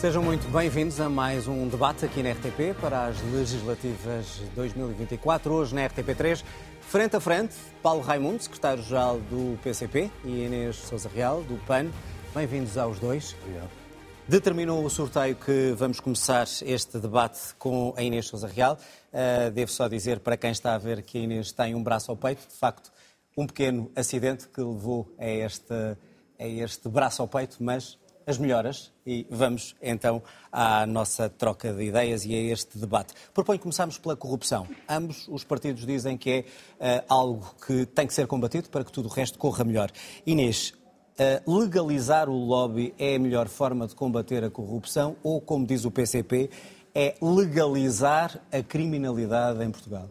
Sejam muito bem-vindos a mais um debate aqui na RTP para as legislativas 2024. Hoje na RTP3, frente a frente, Paulo Raimundo, secretário-geral do PCP, e Inês Souza Real, do PAN. Bem-vindos aos dois. Obrigado. Determinou o sorteio que vamos começar este debate com a Inês Souza Real. Uh, devo só dizer para quem está a ver que a Inês tem um braço ao peito, de facto, um pequeno acidente que levou a este, a este braço ao peito, mas as melhoras e vamos então à nossa troca de ideias e a este debate. Proponho começarmos pela corrupção. Ambos os partidos dizem que é uh, algo que tem que ser combatido para que tudo o resto corra melhor. Inês, uh, legalizar o lobby é a melhor forma de combater a corrupção ou, como diz o PCP, é legalizar a criminalidade em Portugal?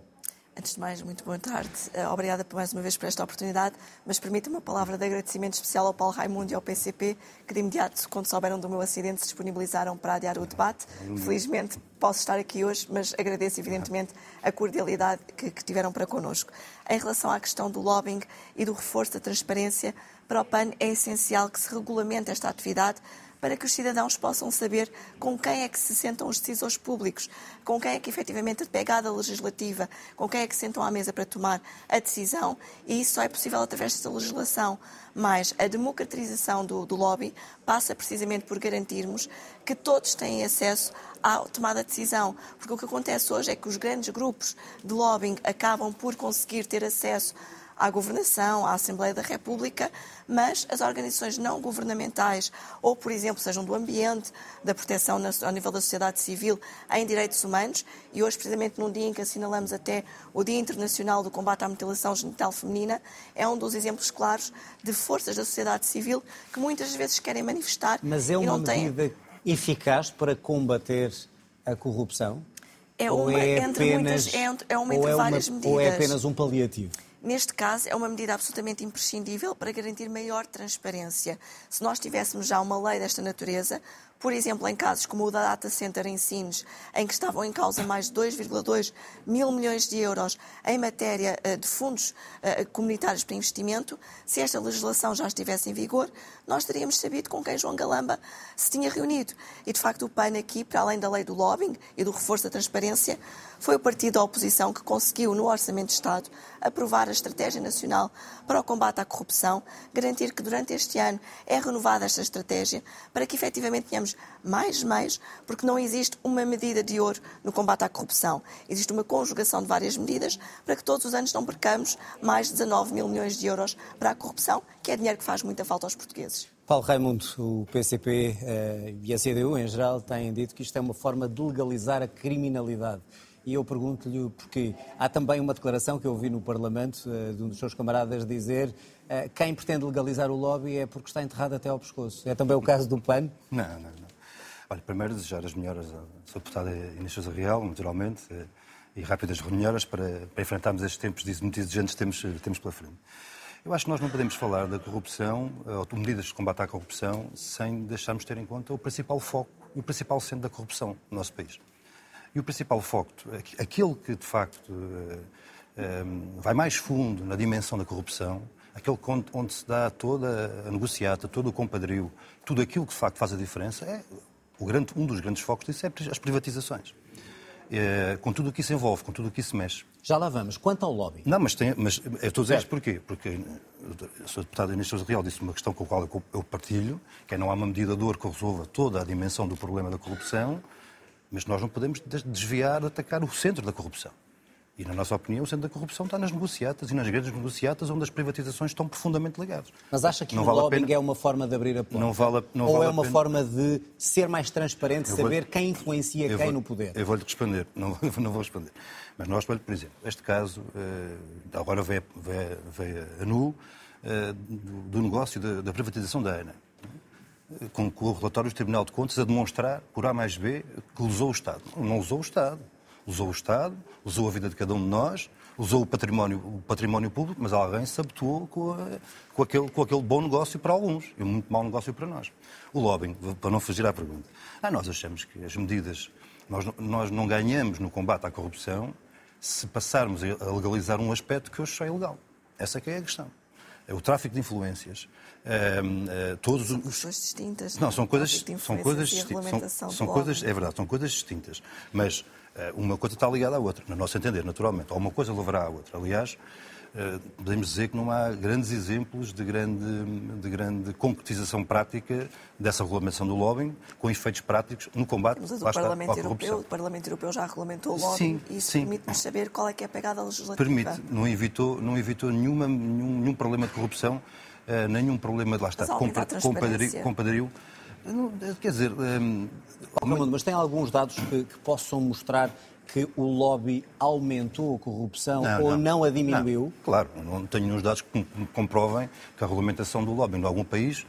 Antes de mais, muito boa tarde. Eh, obrigada mais uma vez por esta oportunidade, mas permita-me uma palavra de agradecimento especial ao Paulo Raimundo e ao PCP, que de imediato, quando souberam do meu acidente, se disponibilizaram para adiar o debate. Felizmente posso estar aqui hoje, mas agradeço evidentemente a cordialidade que, que tiveram para connosco. Em relação à questão do lobbying e do reforço da transparência, para o PAN é essencial que se regulamente esta atividade para que os cidadãos possam saber com quem é que se sentam os decisores públicos, com quem é que efetivamente a pegada legislativa, com quem é que se sentam à mesa para tomar a decisão, e isso só é possível através desta legislação. Mas a democratização do, do lobby passa precisamente por garantirmos que todos têm acesso à tomada de decisão. Porque o que acontece hoje é que os grandes grupos de lobbying acabam por conseguir ter acesso à governação, à Assembleia da República, mas as organizações não governamentais, ou, por exemplo, sejam do ambiente, da proteção ao nível da sociedade civil em direitos humanos, e hoje, precisamente num dia em que assinalamos até o Dia Internacional do Combate à Mutilação Genital Feminina, é um dos exemplos claros de forças da sociedade civil que muitas vezes querem manifestar. Mas é uma medida têm... eficaz para combater a corrupção? É uma, é entre apenas, muitas, é, é uma entre é várias uma, medidas. Ou é apenas um paliativo? Neste caso, é uma medida absolutamente imprescindível para garantir maior transparência. Se nós tivéssemos já uma lei desta natureza, por exemplo, em casos como o da Data Center em Sines, em que estavam em causa mais de 2,2 mil milhões de euros em matéria eh, de fundos eh, comunitários para investimento, se esta legislação já estivesse em vigor, nós teríamos sabido com quem João Galamba se tinha reunido. E, de facto, o PAN aqui, para além da lei do lobbying e do reforço da transparência, foi o partido da oposição que conseguiu, no Orçamento de Estado, aprovar a Estratégia Nacional para o Combate à Corrupção, garantir que durante este ano é renovada esta estratégia para que efetivamente tenhamos mais meios, porque não existe uma medida de ouro no combate à corrupção. Existe uma conjugação de várias medidas para que todos os anos não percamos mais de 19 mil milhões de euros para a corrupção, que é dinheiro que faz muita falta aos portugueses. Paulo Raimundo, o PCP eh, e a CDU em geral têm dito que isto é uma forma de legalizar a criminalidade. E eu pergunto-lhe porquê. Há também uma declaração que eu ouvi no Parlamento eh, de um dos seus camaradas dizer quem pretende legalizar o lobby é porque está enterrado até ao pescoço. É também o caso do PAN? Não, não, não. Olha, primeiro desejar as melhoras à sua deputada Inês Sousa Real, naturalmente, eh, e rápidas melhoras para, para enfrentarmos estes tempos muito exigentes que temos, temos pela frente. Eu acho que nós não podemos falar da corrupção, ou de medidas de combate à corrupção, sem deixarmos ter em conta o principal foco e o principal centro da corrupção no nosso país. E o principal foco, aquele que de facto vai mais fundo na dimensão da corrupção, aquele onde se dá toda a negociata, todo o compadrio, tudo aquilo que de facto faz a diferença, é o grande, um dos grandes focos disso é as privatizações. É, com tudo o que isso envolve, com tudo o que isso mexe. Já lá vamos. Quanto ao lobby? Não, mas, tem, mas eu estou a dizer isto porquê? Porque a sua deputada Inês Sousa Real disse uma questão com a qual eu partilho, que é não há uma medida de que resolva toda a dimensão do problema da corrupção, mas nós não podemos desviar, atacar o centro da corrupção. E, na nossa opinião, o centro da corrupção está nas negociatas e nas grandes negociatas onde as privatizações estão profundamente ligadas. Mas acha que não o vale lobbying pena... é uma forma de abrir a porta? Não vale, não Ou vale é uma forma de ser mais transparente, saber vou... quem influencia eu quem vou... no poder? Eu vou-lhe responder, não, não vou responder. Mas nós, por exemplo, este caso, eh, agora veio, veio, veio a nu, eh, do negócio da privatização da ANA com o relatório do Tribunal de Contas a demonstrar, por A mais B, que usou o Estado. Não usou o Estado usou o Estado, usou a vida de cada um de nós, usou o património, o património público, mas alguém se habituou com, a, com, aquele, com aquele bom negócio para alguns e um muito mau negócio para nós. O lobbying, para não fugir à pergunta. Ah, nós achamos que as medidas. Nós, nós não ganhamos no combate à corrupção se passarmos a legalizar um aspecto que hoje só é ilegal. Essa é que é a questão. o tráfico de influências, uh, uh, todos são coisas distintas. Não, são coisas, são coisas distintas. São, são coisas, é verdade, são coisas distintas. Mas uma coisa está ligada à outra, no nosso entender, naturalmente. Ou uma coisa levará à outra. Aliás, eh, podemos dizer que não há grandes exemplos de grande, de grande concretização prática dessa regulamentação do lobbying, com efeitos práticos no combate Mas o Parlamento Europeu, o Parlamento Europeu já regulamentou o lobbying sim, e isso permite-nos saber qual é que é a pegada legislativa. Permite, não evitou, não evitou nenhuma, nenhum, nenhum problema de corrupção, uh, nenhum problema de lá está, compadrio. Quer dizer. Um, mas tem alguns dados que, que possam mostrar que o lobby aumentou a corrupção não, ou não, não a diminuiu? Claro, não tenho nenhum dados que comprovem que a regulamentação do lobby em algum país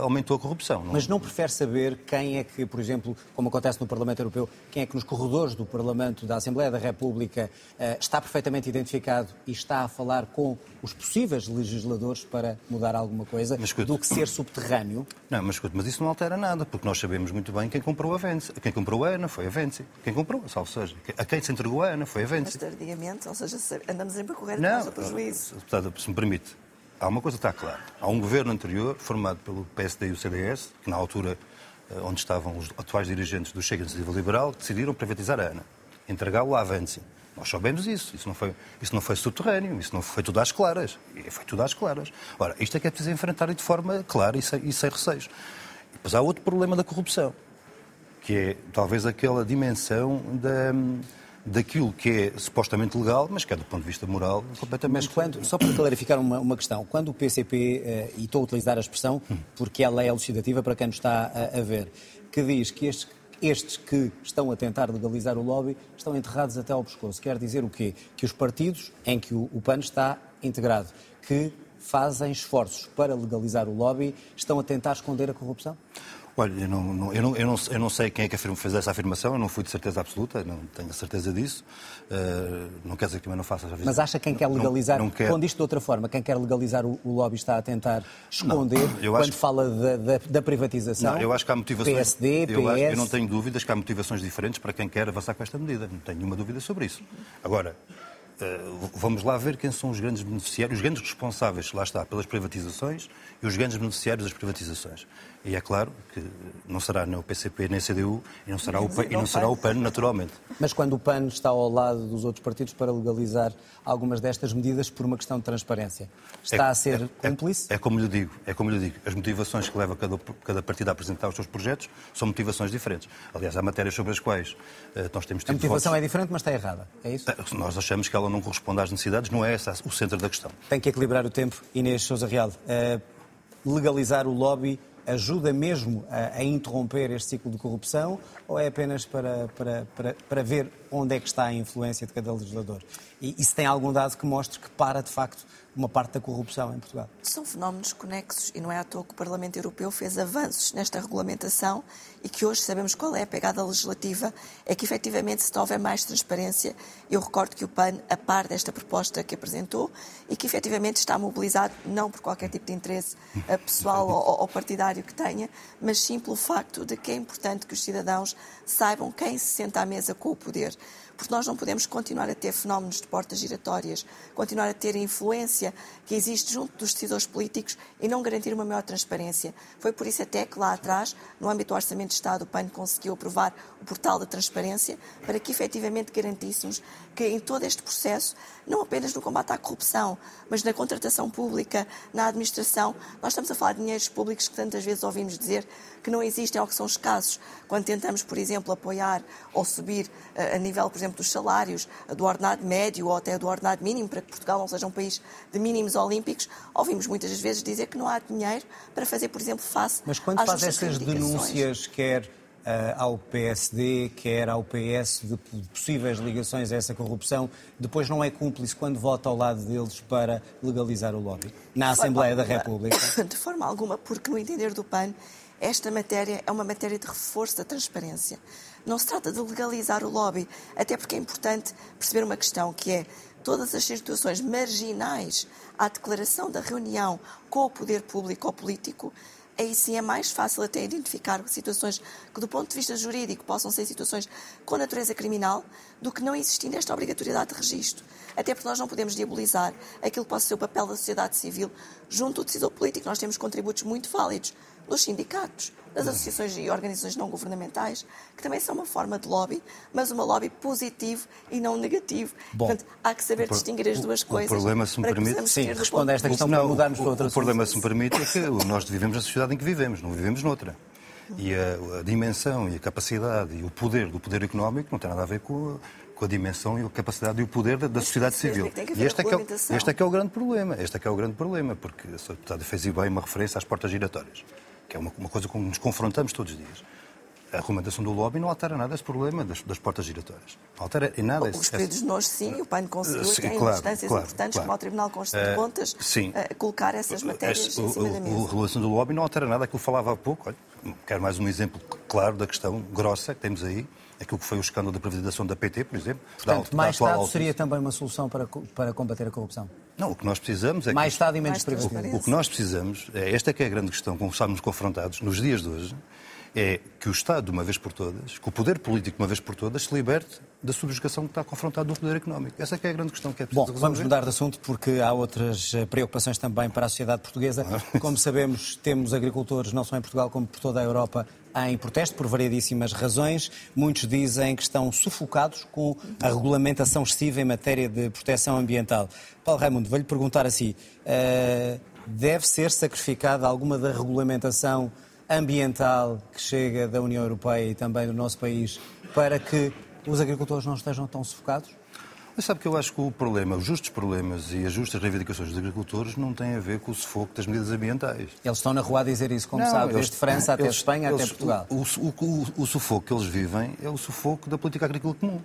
aumentou a corrupção. Mas não prefere saber quem é que, por exemplo, como acontece no Parlamento Europeu, quem é que nos corredores do Parlamento, da Assembleia da República, uh, está perfeitamente identificado e está a falar com os possíveis legisladores para mudar alguma coisa, mas, do que ser subterrâneo? Não, mas escute, mas isso não altera nada, porque nós sabemos muito bem quem comprou a Vence. Quem comprou a ANA foi a Vence. Quem comprou, salvo seja. A quem se entregou a ANA foi a Vence. Mas tardiamente, ou seja, andamos sempre a correr atrás do prejuízo. Deputada, se me permite, há uma coisa que está clara. Há um governo anterior, formado pelo PSD e o CDS, que na altura eh, onde estavam os atuais dirigentes do Chega Iniciativa Liberal, decidiram privatizar a ANA, entregá-lo à Avance. Nós soubemos isso. Isso não, foi, isso não foi subterrâneo, isso não foi tudo às claras. Foi tudo às claras. Ora, isto é que é preciso enfrentar de forma clara e sem, e sem receios. Depois há outro problema da corrupção, que é talvez aquela dimensão da daquilo que é supostamente legal, mas que é do ponto de vista moral completamente... Mas quando, só para clarificar uma, uma questão, quando o PCP, eh, e estou a utilizar a expressão porque ela é elucidativa para quem nos está a, a ver, que diz que estes, estes que estão a tentar legalizar o lobby estão enterrados até ao pescoço. Quer dizer o quê? Que os partidos em que o, o PAN está integrado, que fazem esforços para legalizar o lobby, estão a tentar esconder a corrupção? Olha, eu não, não, eu, não, eu, não, eu não sei quem é que fez essa afirmação, eu não fui de certeza absoluta, não tenho a certeza disso. Uh, não quer dizer que também não faça. Mas acha quem quer legalizar, não, não quer... isto de outra forma, quem quer legalizar o, o lobby está a tentar esconder quando fala da, da, da, privatização? Não, eu acho que há motivações. PSD, PS... Eu, acho, eu não tenho dúvidas que há motivações diferentes para quem quer avançar com esta medida. Não tenho nenhuma dúvida sobre isso. Agora, eh, vamos lá ver quem são os grandes beneficiários, os grandes responsáveis, lá está, pelas privatizações e os grandes beneficiários das privatizações. E é claro que não será nem o PCP nem a CDU e não será, o, PAN, e não será o PAN, naturalmente. Mas quando o PAN está ao lado dos outros partidos para legalizar algumas destas medidas por uma questão de transparência, está é, a ser é, cúmplice? É, é, como lhe digo, é como lhe digo, as motivações que leva cada, cada partido a apresentar os seus projetos são motivações diferentes. Aliás, há matérias sobre as quais uh, nós temos tido A motivação votos... é diferente, mas está errada, é isso? Eh, nós achamos que ela não corresponde às necessidades, não é esse o centro da questão. Tem que equilibrar o tempo, Inês Sousa Real. Uh, legalizar o lobby ajuda mesmo a, a, interromper este ciclo de corrupção ou é apenas para, para, para, para ver onde é que está a influência de cada legislador? E, e se tem algum dado que mostre que para, de facto, uma parte da corrupção em Portugal. São fenómenos conexos e não é à toa que o Parlamento Europeu fez avanços nesta regulamentação e que hoje sabemos qual é a pegada legislativa, é que efetivamente se houver mais transparência, eu recordo que o PAN, a par desta proposta que apresentou e que efetivamente está mobilizado não por qualquer tipo de interesse eh, pessoal ou, ou partidário que tenha, mas sim pelo facto de que é importante que os cidadãos saibam quem se senta à mesa com o poder porque nós não podemos continuar a ter fenómenos de portas giratórias, continuar a ter a influência que existe junto dos decisores políticos e não garantir uma maior transparência. Foi por isso até que lá atrás, no âmbito do Orçamento de Estado, o PAN conseguiu aprovar o portal da transparência para que efetivamente garantíssemos que em todo este processo, não apenas no combate à corrupção, mas na contratação pública, na administração, nós estamos a falar de dinheiros públicos que tantas vezes ouvimos dizer que não existem ou que são escassos. Quando tentamos, por exemplo, apoiar ou subir eh, a nível, por exemplo, dos salários, do ordenado médio ou até do ordenado mínimo, para que Portugal não seja um país de mínimos olímpicos, ouvimos muitas vezes dizer que não há dinheiro para fazer, por exemplo, face Mas quando faz essas denúncias, quer Uh, ao PSD, quer ao PS, de possíveis ligações a essa corrupção, depois não é cúmplice quando vota ao lado deles para legalizar o lobby na Assembleia da República? De forma alguma, porque no entender do PAN, esta matéria é uma matéria de reforço da transparência. Não se trata de legalizar o lobby, até porque é importante perceber uma questão que é todas as situações marginais à declaração da reunião com o poder público ou político aí sim é mais fácil até identificar situações que, do ponto de vista jurídico, possam ser situações com natureza criminal, do que não existindo esta obrigatoriedade de registro. Até porque nós não podemos diabolizar aquilo que possa ser o papel da sociedade civil junto ao decisor político. Nós temos contributos muito válidos dos sindicatos, das associações e organizações não governamentais, que também são uma forma de lobby, mas uma lobby positivo e não negativo. Bom, Portanto, há que saber distinguir as duas o, coisas. O problema, se me permite... Sim, responde a esta questão para mudarmos para outra O problema, se me permite, é que nós vivemos na sociedade em que vivemos, não vivemos noutra. E a, a, dimensão e a capacidade e o poder do poder económico não tem nada a ver com a, com a dimensão e a capacidade e o poder da, da sociedade civil. E este é, que é, este é que é o grande problema. Este é que é o grande problema, porque a Sra. Deputada fez bem uma referência às portas giratórias que é uma, uma coisa com que nos confrontamos todos os dias. A argumentação do lobby não altera nada esse problema das, das portas giratórias. Não altera em nada. Os pedidos de nós, sim, o PAN conseguiu, sim, tem claro, instâncias claro, importantes, claro. como ao Tribunal Constitucional de Contas, uh, sim. Uh, colocar essas matérias Esse, em cima o, da mesa. A relação do lobby não altera nada, aquilo que falava há pouco. Olha, quero mais um exemplo claro da questão grossa que temos aí, aquilo que foi o escândalo da privatização da PT, por exemplo. Portanto, da, mais da Estado seria também uma solução para, para combater a corrupção? Não, o que nós precisamos é Mais que... Estado e menos privatização. O, o que nós precisamos, é, esta é que é a grande questão com que estamos confrontados nos dias de hoje, é que o Estado, uma vez por todas, que o poder político, uma vez por todas, se liberte da subjugação que está confrontado do poder económico. Essa é que é a grande questão que é preciso Bom, resolver. vamos mudar de assunto porque há outras eh, preocupações também para a sociedade portuguesa. Como sabemos, temos agricultores, não só em Portugal como por toda a Europa, em protesto por variedíssimas razões. Muitos dizem que estão sufocados com a regulamentação excessiva em matéria de proteção ambiental. Paulo Raimundo, vou-lhe perguntar assim, uh, deve ser sacrificada alguma da regulamentação ambiental que chega da União Europeia e também do nosso país para que os agricultores não estejam tão sufocados? Mas sabe que eu acho que o problema, os justos problemas e as justas reivindicações dos agricultores não têm a ver com o sufoco das medidas ambientais. Eles estão na rua a dizer isso, como não, sabe, eles, desde França até Espanha eles, até Portugal. O, o, o, o, sufoco que eles vivem é o sufoco da política agrícola comum.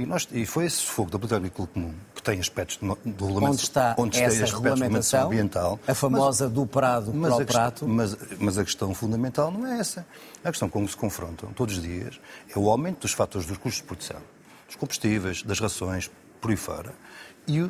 E, nós, e foi esse sufoco da política agrícola comum, que tem aspectos do regulamento, onde está onde essa regulamentação ambiental, a famosa mas, do prado mas para o prato. Mas, mas a questão fundamental não é essa. A questão com que se confrontam todos os dias é o aumento dos fatores dos custos de produção, dos combustíveis, das rações, por aí fora. E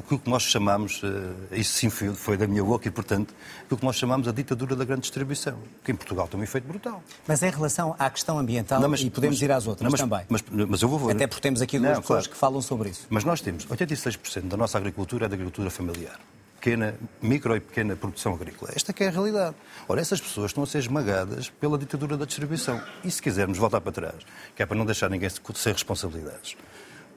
o, que nós chamamos, eh, isso sim foi da minha boca e, portanto, o que nós chamamos a ditadura da grande distribuição, que em Portugal tem um efeito brutal. Mas em relação à questão ambiental, não, mas, e podemos mas, ir às outras não, mas, também. Mas, mas, eu vou... Até porque temos aqui duas não, pessoas claro. que falam sobre isso. Mas nós temos 86% da nossa agricultura é da agricultura familiar. Pequena, micro e pequena produção agrícola. Esta é a realidade. Ora, essas pessoas estão a ser esmagadas pela ditadura da distribuição. E se quisermos voltar para trás, que é para não deixar ninguém ser responsabilidades,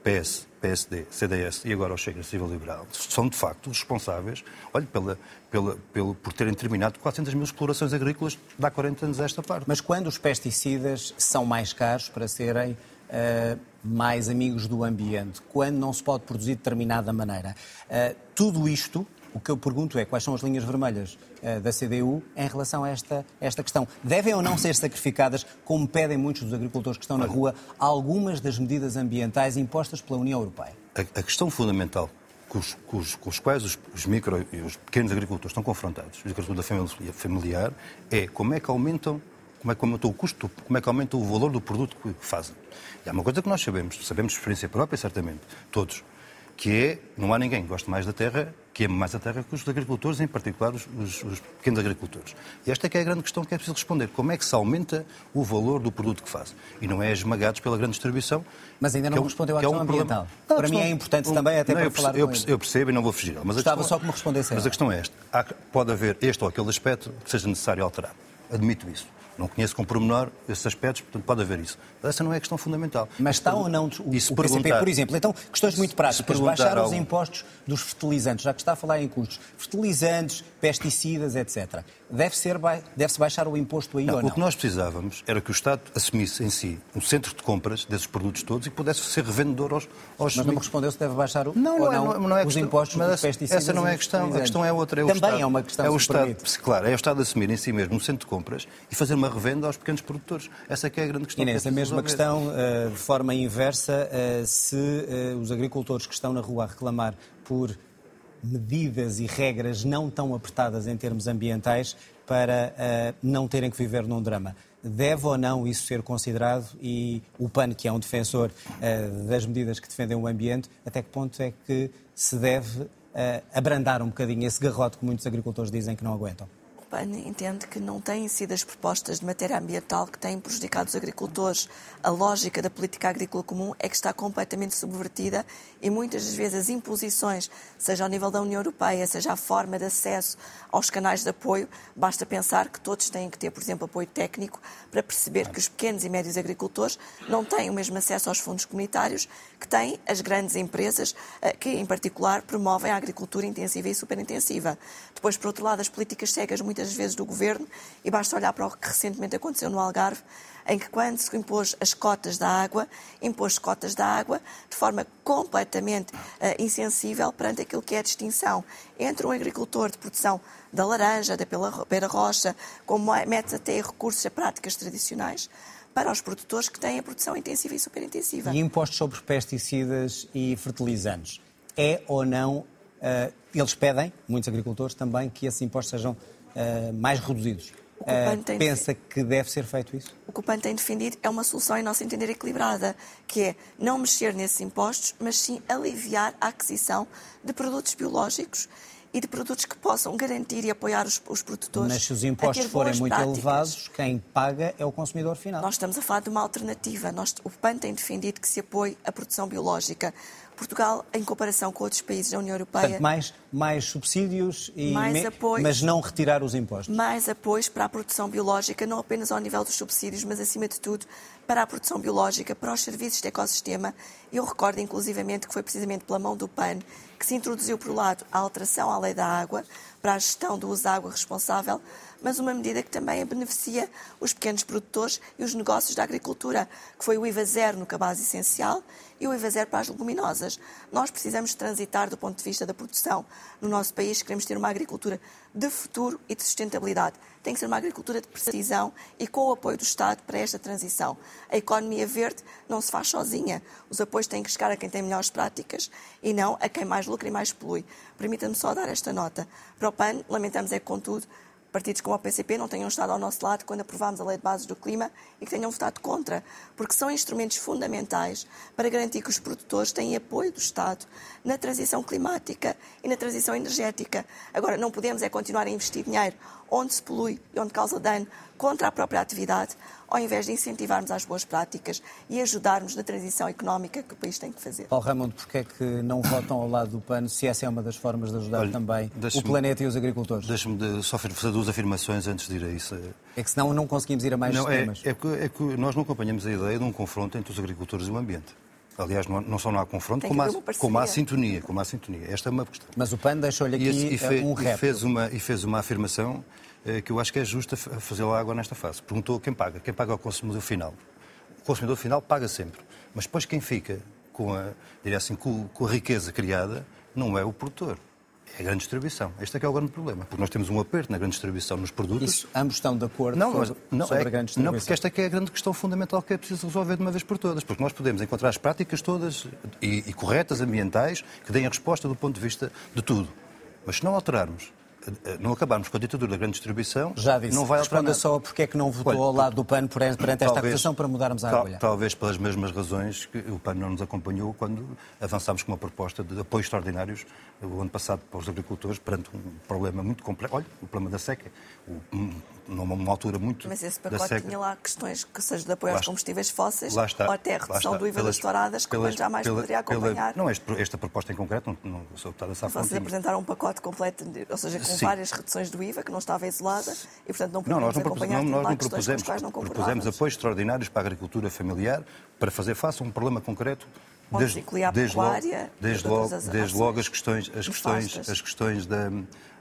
PS, PSD, CDS e agora o Chega Civil Liberal são de facto responsáveis olha, pela, pela, pelo, por terem terminado 400 mil explorações agrícolas de há 40 anos a esta parte. Mas quando os pesticidas são mais caros para serem uh, mais amigos do ambiente, quando não se pode produzir de determinada maneira, uh, tudo isto o que eu pergunto é quais são as linhas vermelhas uh, da CDU em relação a esta, esta questão. Devem ou não ser sacrificadas, como pedem muitos dos agricultores que estão na rua, algumas das medidas ambientais impostas pela União Europeia? A, a questão fundamental com os, com, os, com os, quais os, os, micro e os pequenos agricultores estão confrontados, os agricultores familiar, é como é que aumentam como é que aumenta o custo, como é que aumenta o valor do produto que fazem. E há uma coisa que nós sabemos, sabemos de experiência própria, certamente, todos, que é, não há ninguém que goste mais da terra, que ame mais a terra que os agricultores, em particular os, os, os, pequenos agricultores. E esta é que é a grande questão que é preciso responder. Como é que se aumenta o valor do produto que faz? E não é esmagados pela grande distribuição. Mas ainda não é um, respondeu à questão é um ambiental. Não, para mim é importante um, também, até não, para eu falar percebo, eu, eu percebo e não vou fugir. Mas questão, só que me respondesse. Mas a questão é esta. Há, pode haver este ou aquele aspecto que seja necessário alterar. Admito isso. Não conheço com pormenor esses aspectos, portanto pode haver isso. Mas essa não é a questão fundamental. Mas está ou não o, o PCP, por exemplo? Então, questões muito práticas. Baixar os impostos dos fertilizantes, já que está a falar em custos. Fertilizantes, pesticidas, etc. Deve-se deve baixar o imposto aí não, ou não? O que nós precisávamos era que o Estado assumisse em si um centro de compras desses produtos todos e pudesse ser revendedor aos... aos mas não me respondeu se deve baixar o, não, não, é, não, não é os questão, impostos dos pesticidas Essa não é a questão. A questão é outra. É Também Estado, é uma questão, é o Estado. Claro, é o Estado assumir em si mesmo um centro de compras e fazer uma revenda aos pequenos produtores. Essa é que é a grande questão. E nessa que mesma resolver. questão, eh, de forma inversa, eh, se eh, os agricultores que estão na rua a reclamar por medidas e regras não tão apertadas em termos ambientais para não terem que viver num drama. Deve ou não isso ser considerado e o PAN, que é um defensor das medidas que defendem o ambiente, até que ponto é que se deve abrandar um bocadinho esse garrote que muitos agricultores dizem que não aguentam? PAN entende que não têm sido as propostas de matéria ambiental que têm prejudicado os agricultores. A lógica da política agrícola comum é que está completamente subvertida e muitas das vezes as imposições, seja ao nível da União Europeia, seja a forma de acesso aos canais de apoio, basta pensar que todos têm que ter, por exemplo, apoio técnico para perceber que os pequenos e médios agricultores não têm o mesmo acesso aos fundos comunitários que têm as grandes empresas eh, que, em particular, promovem a agricultura intensiva e superintensiva. Depois, por outro lado, as políticas cegas muitas vezes do governo, e basta olhar para o que recentemente aconteceu no Algarve, em que quando se impôs as cotas da água, impôs cotas da água de forma completamente uh, insensível perante aquilo que é a distinção entre um agricultor de produção da laranja, da pera rocha, como mete até recursos a práticas tradicionais, para os produtores que têm a produção intensiva e superintensiva. E impostos sobre pesticidas e fertilizantes. É ou não, uh, eles pedem, muitos agricultores também, que esses impostos sejam uh, mais reduzidos. Uh, pensa que deve ser feito isso? O que o PAN tem defendido é uma solução, em nosso entender, equilibrada, que é não mexer nesses impostos, mas sim aliviar a aquisição de produtos biológicos e de produtos que possam garantir e apoiar os, os produtores. Mas se os impostos forem muito práticas. elevados, quem paga é o consumidor final. Nós estamos a falar de uma alternativa. Nós, o PAN tem defendido que se apoie a produção biológica. Portugal, em comparação com outros países da União Europeia. Portanto, mais, mais subsídios, e mais me... apoios, mas não retirar os impostos. Mais apoios para a produção biológica, não apenas ao nível dos subsídios, mas acima de tudo para a produção biológica, para os serviços de ecossistema. Eu recordo, inclusivamente, que foi precisamente pela mão do PAN que se introduziu, por um lado, a alteração à lei da água para a gestão do uso da água responsável, mas uma medida que também beneficia os pequenos produtores e os negócios da agricultura, que foi o IVA zero no cabaz essencial e o IVA zero para as leguminosas. Nós precisamos transitar do ponto de vista da produção no nosso país, queremos ter uma agricultura de futuro e de sustentabilidade. Tem que ser uma agricultura de precisão e com o apoio do Estado para esta transição. A economia verde não se faz sozinha. Os apoios têm que chegar a quem tem melhores práticas e não a quem mais lucra e mais polui. Permita-me só dar esta nota. Para o PAN, lamentamos é que, contudo, partidos como o PCP não tenham estado ao nosso lado quando aprovámos a Lei de Bases do Clima e que tenham votado contra, porque são instrumentos fundamentais para garantir que os produtores têm apoio do Estado na transição climática e na transição energética. Agora, não podemos é continuar a investir dinheiro onde se polui e onde causa dano contra a própria atividade, ao invés de incentivarmos as boas práticas e ajudarmos na transição económica que o país tem que fazer. Paulo Raimundo, porquê é que não votam ao lado do PAN, se essa é uma das formas de ajudar Olha, também o planeta e os agricultores? Deixa-me de, só fazer duas afirmações antes de ir a isso. É que senão não conseguimos ir a mais não, temas. É, é, que, é que nós não acompanhamos a ideia de um confronto entre os agricultores e o ambiente. Aliás, não, não só não há confronto, como há, como há sintonia. Como há sintonia. Esta é uma questão. Mas o PAN deixou-lhe aqui e, e fez, um e fez uma E fez uma afirmação eh, que eu acho que é justa fazer lá água nesta fase. Perguntou quem paga. Quem paga é o consumidor final. O consumidor final paga sempre. Mas depois quem fica com a, diria assim, com, com a riqueza criada não é o produtor. É a grande distribuição. Este é que é o grande problema, porque nós temos um aperto na grande distribuição nos produtos. Isso, ambos estão de acordo não, sobre, não, sobre é, a grande distribuição. Não, porque esta é que é a grande questão fundamental que é preciso resolver de uma vez por todas, porque nós podemos encontrar as práticas todas e, e corretas, ambientais, que deem a resposta do ponto de vista de tudo. Mas se não alterarmos não acabarmos com a ditadura da grande distribuição, Já disse. não vai Responda só porque é que não votou Olha, ao lado do PAN perante talvez, esta acusação para mudarmos a tal, agulha. Talvez pelas mesmas razões que o PAN não nos acompanhou quando avançámos com uma proposta de apoios extraordinários o ano passado para os agricultores perante um problema muito complexo. Olha, o problema da seca. Numa altura muito. Mas esse pacote tinha lá questões que seja de apoio aos combustíveis fósseis está, ou até a redução do IVA pelas, das touradas, que PAN jamais pela, poderia acompanhar. Pela, não, este, esta proposta em concreto, não, não sou deputada Vocês apresentaram um pacote completo, ou seja, com Sim. várias reduções do IVA, que não estava isolada, e portanto não podíamos não, nós não acompanhar não, nós não propusemos, não propusemos apoios extraordinários para a agricultura familiar para fazer face a um problema concreto desde, desde, logo, desde, logo, desde logo as questões, as questões, as questões da.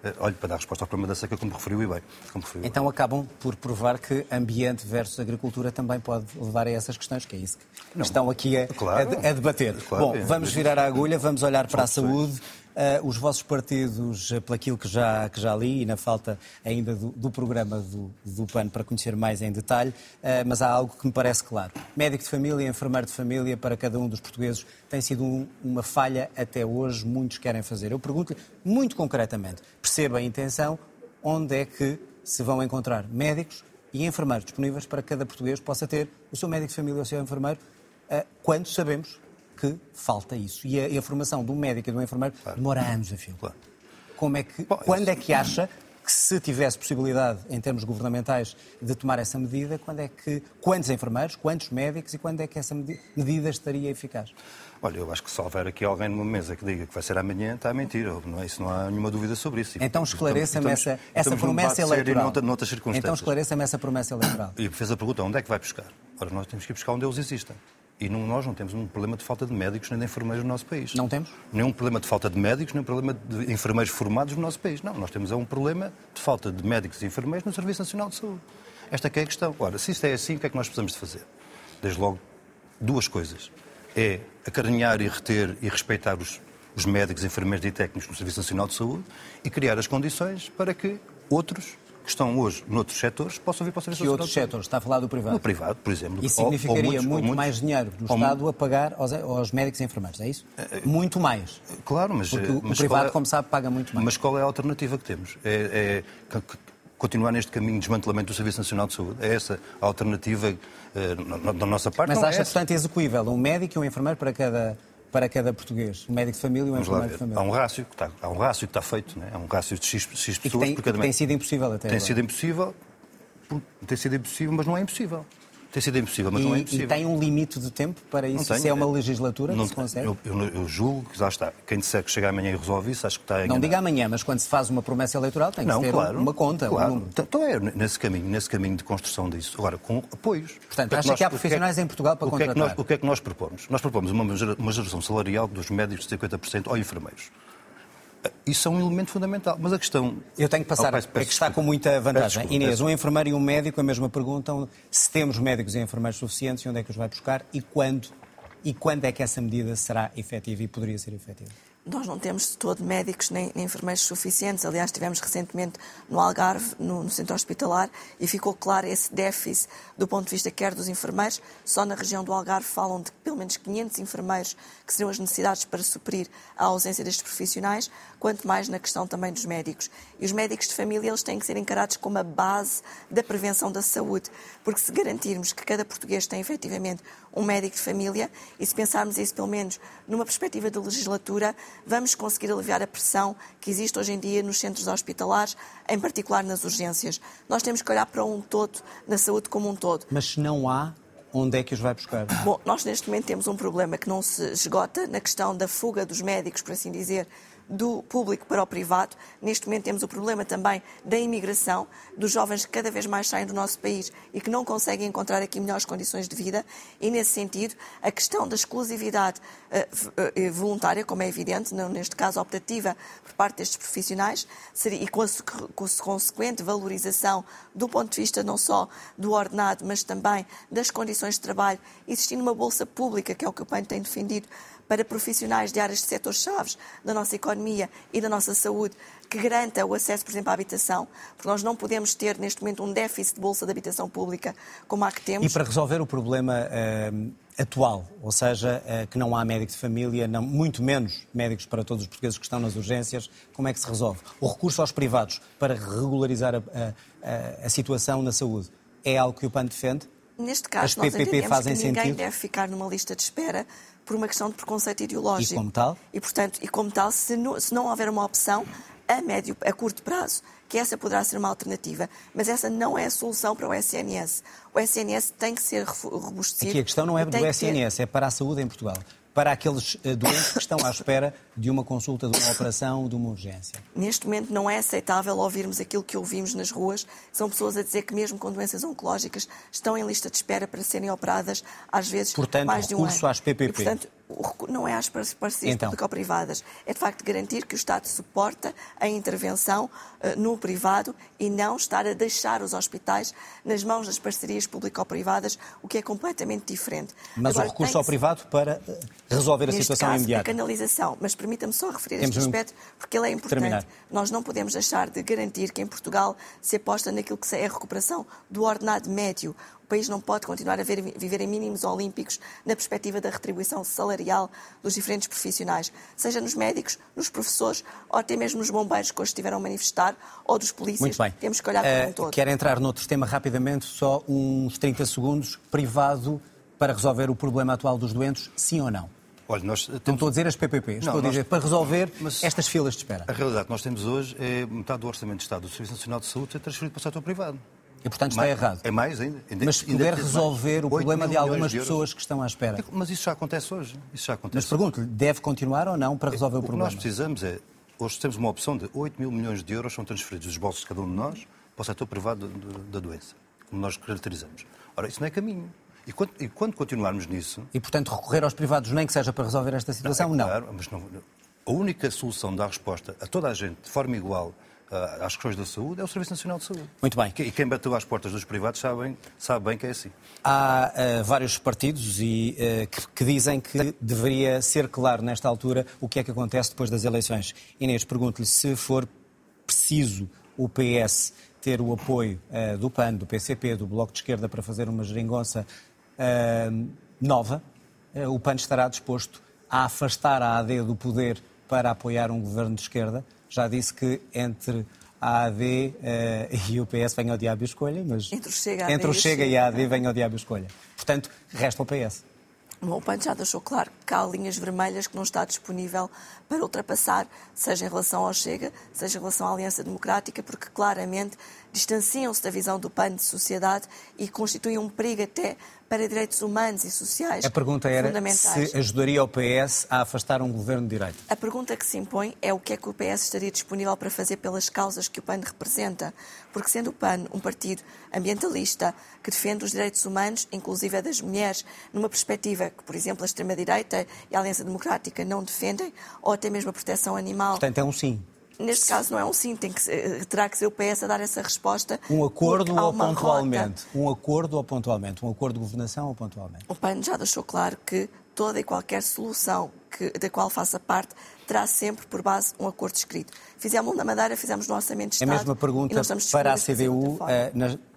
Eh, olha, para dar resposta ao problema da seca, como referiu e bem. Como referiu então acabam por provar que ambiente versus agricultura também pode levar a essas questões, que é isso que não, estão aqui a, claro, a, a debater. Claro, Bom, é, vamos virar a agulha, vamos olhar para a saúde. Uh, os vossos partidos, uh, pelaquilo que já, que já li e na falta ainda do, do programa do, do PAN para conhecer mais em detalhe, uh, mas há algo que me parece claro. Médico de família, enfermeiro de família, para cada um dos portugueses, tem sido um, uma falha até hoje, muitos querem fazer. Eu pergunto-lhe, muito concretamente, perceba a intenção, onde é que se vão encontrar médicos e enfermeiros disponíveis para que cada português possa ter o seu médico de família ou o seu enfermeiro, quando sabemos que falta isso. E a, a formação do médico e do enfermeiro claro. demora anos a fio. Claro. Como é que, Bom, quando é que acha que se tivesse possibilidade, em termos governamentais, de tomar essa medida, quando é que, quantos enfermeiros, quantos médicos e quando é que essa medida estaria eficaz? Olha, eu acho que se houver aqui alguém numa mesa que diga que vai ser amanhã, está a mentir. Não, é, isso não há nenhuma dúvida sobre isso. Então esclareça-me essa, essa promessa eleitoral. Noutra, circunstâncias. Então esclareça-me essa promessa eleitoral. E fez a pergunta, onde é que vai buscar? Ora, nós temos que ir buscar onde eles existem. E não, nós não temos um problema de falta de médicos nem de enfermeiros no nosso país. Não temos? Nenhum problema de falta de médicos, nem um problema de enfermeiros formados no nosso país. Não, nós temos é um problema de falta de médicos e enfermeiros no Serviço Nacional de Saúde. Esta é a questão. Ora, se isto é assim, o que é que nós precisamos de fazer? Desde logo, duas coisas. É acarinhar e reter e respeitar os, os médicos, enfermeiros e técnicos no Serviço Nacional de Saúde e criar as condições para que outros que estão hoje noutros setores possam vir para o Serviço Que outros setores? Está a falar do privado? No privado, por exemplo. Isso significaria ou, ou muitos, muito muitos, mais dinheiro do Estado a pagar aos, aos, médicos e enfermeiros, é isso? Eh, muito mais. Claro, mas... Porque mas o privado, é, como sabe, paga muito mais. Mas qual é a alternativa que temos? É, é continuar neste caminho de desmantelamento do Serviço Nacional de Saúde? É essa a alternativa da nossa parte? Mas Não acha, é portanto, execuível um médico e um enfermeiro para cada para cada português, um médico de família e um enfermeiro de família. Há um rácio que está, há um rácio que está feito, né? há um rácio de X, X pessoas tem, por cada Tem sido impossível até Tem agora. sido impossível, tem sido impossível, mas não é impossível. Tem sido impossível, mas e, não é impossível. E tem um limite de tempo para isso? Não se é uma legislatura não, que se consegue? Eu, eu, eu, julgo que já está. Quem disser que chega amanhã e resolve isso, acho que está Não diga amanhã, mas quando se faz uma promessa eleitoral tem que não, ter claro, uma conta, claro. um número. Então é nesse caminho, nesse caminho de construção disso. Agora, com apoios. Portanto, acha que, que há profissionais que é, em Portugal para o contratar? Que é que nós, o que é que nós propomos? Nós propomos uma, uma geração salarial dos médicos de 50% ou enfermeiros. Isso é um elemento fundamental. Mas a questão. Eu tenho que passar. Oh, peço, peço, é que está com muita vantagem. Desculpa, Inês, um enfermeiro e um médico, a mesma perguntam se temos médicos e enfermeiros suficientes e onde é que os vai buscar e quando. E quando é que essa medida será efetiva e poderia ser efetiva? Nós não temos de todo médicos nem, nem enfermeiros suficientes. Aliás, estivemos recentemente no Algarve, no, no, centro hospitalar, e ficou claro esse déficit do ponto de vista quer dos enfermeiros. Só na região do Algarve falam de pelo menos 500 enfermeiros que seriam as necessidades para suprir a ausência destes profissionais, quanto mais na questão também dos médicos. E os médicos de família eles têm que ser encarados como a base da prevenção da saúde, porque se garantirmos que cada português tem efetivamente um médico de família, e se pensarmos isso pelo menos numa perspectiva de legislatura, vamos conseguir aliviar a pressão que existe hoje em dia nos centros hospitalares, em particular nas urgências. Nós temos que olhar para um todo, na saúde como um todo. Mas se não há, onde é que os vai buscar? Bom, nós neste momento temos um problema que não se esgota na questão da fuga dos médicos, por assim dizer, do público para o privado. Neste momento temos o problema também da imigração, dos jovens que cada vez mais saem do nosso país e que não conseguem encontrar aqui melhores condições de vida. E, nesse sentido, a questão da exclusividade uh, uh, voluntária, como é evidente, neste caso optativa, por parte destes profissionais, seria, e com a consequente valorização do ponto de vista não só do ordenado, mas também das condições de trabalho, existindo uma bolsa pública, que é o que o PAN tem defendido, para profissionais de áreas de setores-chave da nossa economia e da nossa saúde que garanta o acesso, por exemplo, à habitação, porque nós não podemos ter neste momento um déficit de bolsa de habitação pública como há que temos. E para resolver o problema uh, atual, ou seja, uh, que não há médico de família, não, muito menos médicos para todos os portugueses que estão nas urgências, como é que se resolve? O recurso aos privados para regularizar a, a, a situação na saúde é algo que o PAN defende? Neste caso, As PPP nós fazem que ninguém sentido? deve ficar numa lista de espera por uma questão de preconceito ideológico. E como tal? E, portanto, e como tal, se não, se não houver uma opção a médio, a curto prazo, que essa poderá ser uma alternativa, mas essa não é a solução para o SNS. O SNS tem que ser robustecido. Aqui a questão não é do SNS, ter... é para a saúde em Portugal para aqueles eh, doentes que estão à espera de uma consulta, de uma operação, de uma urgência. Neste momento não é aceitável ouvirmos aquilo que ouvimos nas ruas. São pessoas a dizer que mesmo com doenças oncológicas estão em lista de espera para serem operadas, às vezes portanto, mais de um ano. recurso às PPP. E, portanto, não é às parcerias então. público-privadas. É de facto garantir que o Estado suporta a intervenção uh, no privado e não estar a deixar os hospitais nas mãos das parcerias público-privadas, o que é completamente diferente. Mas Agora, o recurso ao privado para eh, resolver a situação caso, imediata. A canalização, mas permita-me só referir Temos este aspecto, porque ele é importante. Terminar. Nós não podemos deixar de garantir que em Portugal se aposta naquilo que é a recuperação do ordenado médio. O país não pode continuar a ver, viver em mínimos olímpicos na perspectiva da retribuição salarial dos diferentes profissionais, seja nos médicos, nos professores ou até mesmo nos bombeiros que hoje estiveram a manifestar ou dos polícias. Muito bem. Temos que olhar para uh, um todo. Quero entrar noutro tema rapidamente, só uns 30 segundos. Privado para resolver o problema atual dos doentes, sim ou não? Olha, nós Não temos... estou a dizer as PPPs, estou Não, a dizer nós- para resolver Mas- estas filas de espera. A realidade que nós temos hoje é metade do Orçamento de Estado do Serviço Nacional de Saúde ser transferido para o setor privado. E, portanto, está Mais- errado. É mais ainda. ainda Mas se puder resolver o problema de algumas de pessoas que estão à espera. Mas isso já acontece hoje. Isso já acontece. Mas pergunto-lhe, deve continuar ou não para resolver o O que problema? nós precisamos é, hoje temos uma opção de 8 mil milhões de euros são transferidos dos bolsos de cada um de nós para o setor privado do- do- da doença, como nós caracterizamos. Ora, isso não é caminho. E quando, e quando continuarmos nisso, E, portanto, recorrer aos privados nem que seja para resolver esta situação? é Não. claro, mas não, a única solução de dar resposta a toda a gente de forma igual às questões da saúde é o Serviço Nacional de Saúde. Muito bem. E quem bateu às portas dos privados sabe, sabe bem que é assim. Há eh, vários partidos e, eh, que, que dizem que deveria ser claro nesta altura o que é que acontece depois das eleições. Inês, pergunto-lhe se for preciso o PS ter o apoio eh, do PAN, do PCP, do Bloco de Esquerda para fazer uma geringonça nova, o PAN estará disposto a afastar a AD do poder para apoiar um governo de esquerda. Já disse que entre a AD eh, e o PS vem ao diabo e escolha, mas Entre o Chega, entre o e Chega e a AD vem ao diabo e escolha. Portanto, resta o PS. O PAN já deixou claro que há linhas vermelhas que não está disponível para ultrapassar, seja em relação ao Chega, seja em relação à Aliança Democrática, porque claramente distanciam-se da visão do PAN de sociedade e constituem um perigo até para direitos humanos e sociais A pergunta era se ajudaria o PS a afastar um governo de direita. A pergunta que se impõe é o que é que o PS estaria disponível para fazer pelas causas que o PAN representa. Porque, sendo o PAN um partido ambientalista que defende os direitos humanos, inclusive a das mulheres, numa perspectiva que, por exemplo, a extrema-direita e a Aliança Democrática não defendem, ou até mesmo a proteção animal. Portanto, é um sim. Neste caso, não é um sim, tem que ser- terá que ser o PS a dar essa resposta. Um acordo ou uma rota. pontualmente? Um acordo ou pontualmente? Um acordo de governação ou pontualmente? O PAN já deixou claro que toda e qualquer solução que, da qual faça parte terá sempre por base um acordo escrito. Fizemos na Madeira, fizemos no Orçamento de É a Estado. mesma pergunta para a CDU. eh,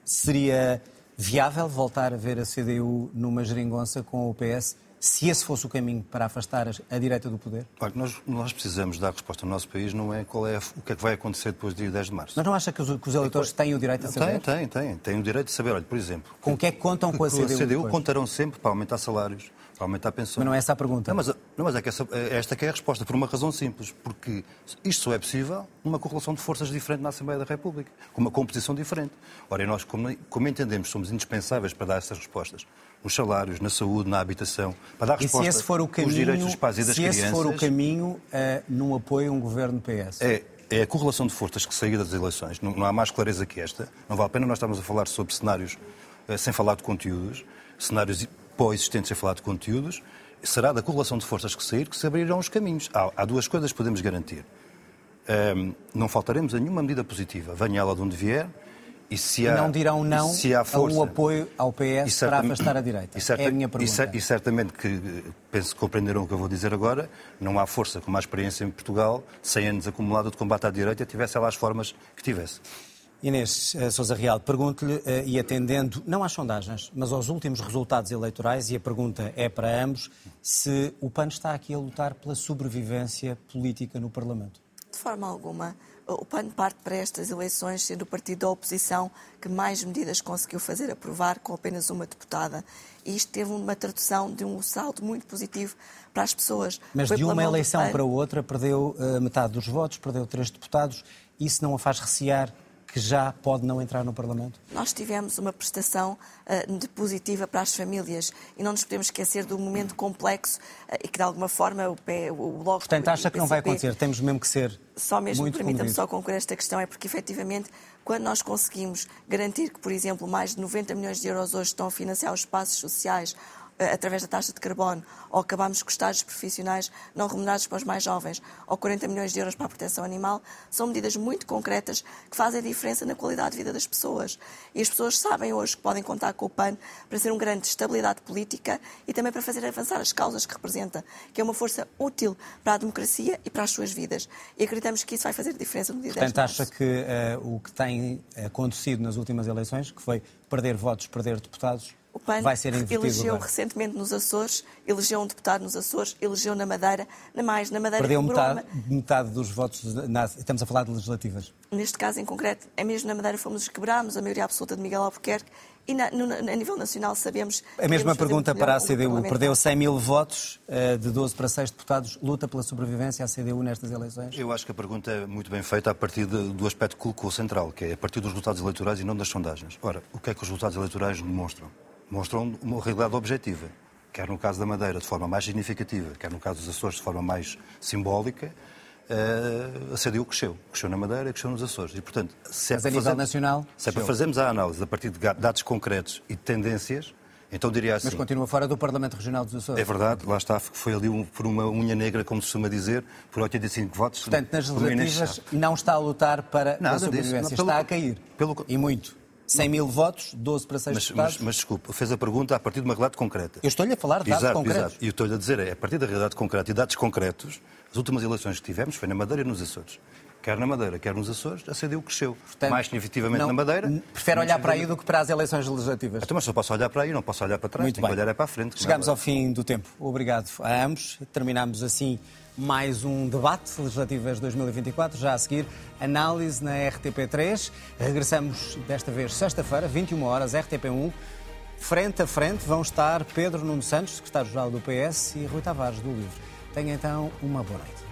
seria viável voltar a ver a CDU numa geringonça com o PS, se esse fosse o caminho para afastar as- a direita do poder? Olha, nós, nós precisamos dar resposta ao nosso país, não é qual é o que é que vai acontecer depois do dia 10 de março. Mas não acha que os, que os eleitores têm o direito a saber? Tem, tem, tem. Tem o direito de saber. Olha, por exemplo, Com o que é que contam com a que CDU? depois? contarão sempre para aumentar salários, aumentar pensões. Mas não é essa a pergunta. Não, mas, não, mas é que essa, é esta que é a resposta, por uma razão simples. Porque isto só é possível numa correlação de forças diferente na Assembleia da República, com uma composição diferente. Ora, e nós, como, como entendemos, somos indispensáveis para dar essas respostas. Nos salários, na saúde, na habitação, para dar E se resposta o caminho, aos direitos dos pais e das se crianças. esse for o caminho, eh, num apoio a um governo PS? É, é a correlação de forças que saiu das eleições. Não, não há mais clareza que esta. Não vale a pena nós estarmos a falar sobre cenários eh, sem falar de conteúdos, cenários pós-existentes sem falar de conteúdos. Será da correlação de forças que sair que se abrirão os caminhos. Há, há duas coisas que podemos garantir. Ahm, não faltaremos a nenhuma medida positiva, venha ela de onde vier, e se há, não dirão não se há a força, um apoio ao PS para afastar a direita? e certa- é a minha pergunta. E, certamente que, eh, penso que compreenderam o que eu vou dizer agora, não há força como a experiência em Portugal, 100 anos acumulada de combate à direita, tivesse ela as formas que tivesse. Inês eh, Sousa Real, pergunto-lhe, eh, e atendendo não às sondagens, mas aos últimos resultados eleitorais, e a pergunta é para ambos, se o PAN está aqui a lutar pela sobrevivência política no Parlamento. De forma alguma. O PAN parte para estas eleições sendo o partido da oposição que mais medidas conseguiu fazer aprovar com apenas uma deputada. E isto teve uma tradução de um saldo muito positivo para as pessoas. Mas Foi de uma eleição para outra perdeu eh, metade dos votos, perdeu três deputados, isso não a faz recear que já pode não entrar no Parlamento? Nós tivemos uma prestação ah, de positiva para as famílias e não nos podemos esquecer do momento complexo ah, e que, de alguma forma, o, P, o Bloco Portanto, acha que não vai acontecer? Temos mesmo que ser Só mesmo, permita-me só concluir esta questão, é porque efetivamente, quando nós conseguimos garantir que, por exemplo, mais de 90 milhões de euros hoje estão a financiar os espaços sociais eh, através da taxa de carbono, ou acabamos com os estágios profissionais não remunerados para os mais jovens, ou 40 milhões de euros para a proteção animal, são medidas muito concretas que fazem a diferença na qualidade de vida das pessoas. E as pessoas sabem hoje que podem contar com o PAN para ser um grande de estabilidade política e também para fazer avançar as causas que representa, que é uma força útil para a democracia e para as suas vidas. E acreditamos que isso vai fazer diferença no dia 10 Portanto, acha que eh, o que tem acontecido nas últimas eleições, que foi perder votos, perder deputados, O PAN vai ser elegeu agora. recentemente nos Açores, elegeu um deputado nos Açores, elegeu na Madeira, na mais, na Madeira Perdeu metade, metade dos votos, na- estamos a falar de legislativas. Neste caso em concreto, é mesmo na Madeira fomos os que quebrámos, a maioria absoluta de Miguel Albuquerque, e na- no- a nível nacional sabemos... que A mesma pergunta para a CDU. Perdeu 100 mil votos, eh, de 12 para 6 deputados. Luta pela sobrevivência a CDU nestas eleições? Eu acho que a pergunta é muito bem feita a partir de- do aspecto que colocou central, que é a partir dos resultados eleitorais e não das sondagens. Ora, o que é que os resultados eleitorais demonstram? Mostram uma realidade objetiva, quer no caso da Madeira de forma mais significativa, quer no caso dos Açores de forma mais simbólica, eh, a CDU cresceu. Cresceu na Madeira cresceu nos Açores. E, portanto, se é Mas a nível fazer- nacional, Se é para fazermos a análise a partir de dados concretos e de tendências, então diria assim... Mas continua fora do Parlamento Regional dos Açores. É verdade, lá está, foi ali um- por uma unha negra, como se costuma dizer, por 85 votos. Portanto, nas legislativas não está a lutar para Nada a disso. sobrevivência, Não, pelo- está a cair. pelo- E muito. 100 mil votos, 12 para 6 Mas, deputados. mas, mas desculpe, fez a pergunta a partir de uma realidade concreta. Eu estou-lhe a falar de dados exato, concretos. exato. E eu estou-lhe a dizer, é a partir da realidade concreta e dados concretos, as últimas eleições que tivemos foi na Madeira e nos Açores. Quer na Madeira, quer nos Açores, a CDU cresceu. Portanto, mais significativamente não- na Madeira. Prefere olhar para aí do que para as eleições legislativas. Então, mas só posso olhar para aí, não posso olhar para trás. Muito Tenho bem. que olhar é para a frente. Chegamos Não é? ao fim do tempo. Obrigado a ambos. Terminamos assim mais um debate legislativas 2024. Já a seguir, análise na RTP3. Regressamos desta vez sexta-feira, 21 horas, RTP1. Frente a frente vão estar Pedro Nuno Santos, secretário-geral do PS, e Rui Tavares, do LIVRE. Tenha então uma boa noite.